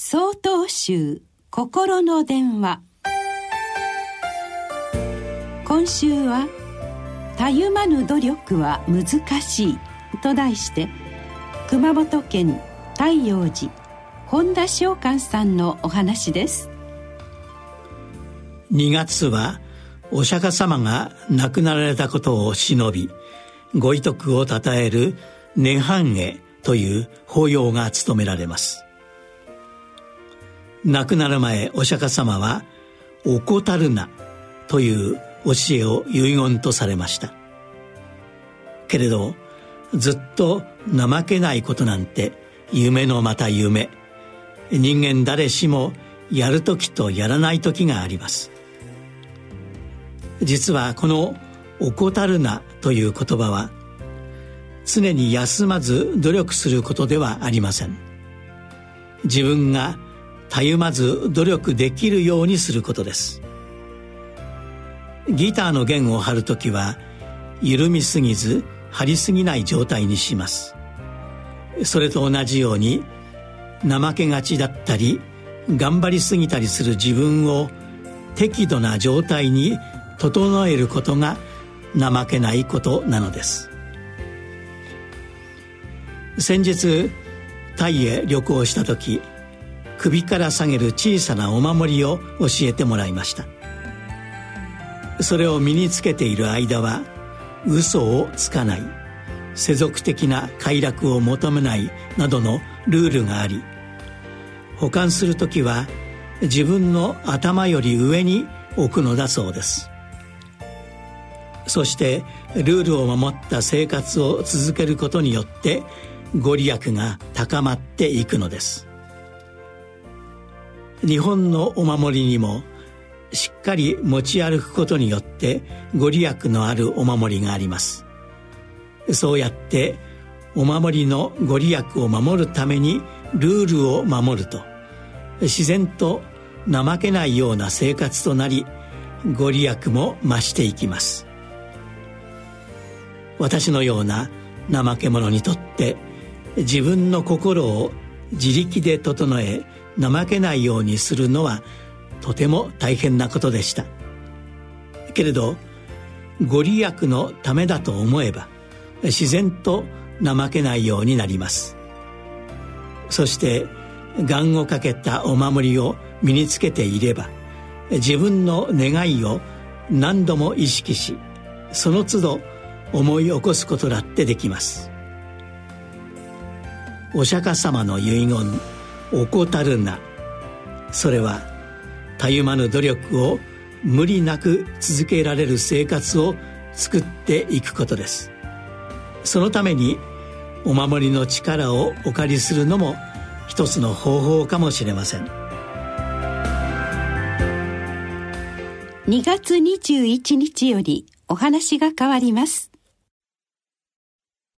総統集心の電話。今週は「たゆまぬ努力は難しい」と題して熊本県太陽寺本田翔寛さんのお話です。2月はお釈迦様が亡くなられたことを忍びご遺徳をたたえる「涅槃会」という法要が務められます。亡くなる前お釈迦様は「怠るな」という教えを遺言とされました。けれどずっと怠けないことなんて夢のまた夢。人間誰しもやる時とやらない時があります。実はこの「怠るな」という言葉は常に休まず努力することではありません。自分がたゆまず努力できるようにすることです。ギターの弦を張る時は緩みすぎず張りすぎない状態にします。それと同じように怠けがちだったり頑張りすぎたりする自分を適度な状態に整えることが怠けないことなのです。先日タイへ旅行した時首から下げる小さなお守りを教えてもらいました。それを身につけている間は嘘をつかない世俗的な快楽を求めないなどのルールがあり保管する時は自分の頭より上に置くのだそうです。そしてルールを守った生活を続けることによってご利益が高まっていくのです。日本のお守りにもしっかり持ち歩くことによってご利益のあるお守りがあります。そうやってお守りのご利益を守るためにルールを守ると自然と怠けないような生活となりご利益も増していきます。私のような怠け者にとって自分の心を自力で整え怠けないようにするのはとても大変なことでした。けれどご利益のためだと思えば自然と怠けないようになります。そして願をかけたお守りを身につけていれば自分の願いを何度も意識しその都度思い起こすことだってできます。お釈迦様の遺言怠るな。それはたゆまぬ努力を無理なく続けられる生活を作っていくことです。そのためにお守りの力をお借りするのも一つの方法かもしれません。2月21日よりお話が変わります。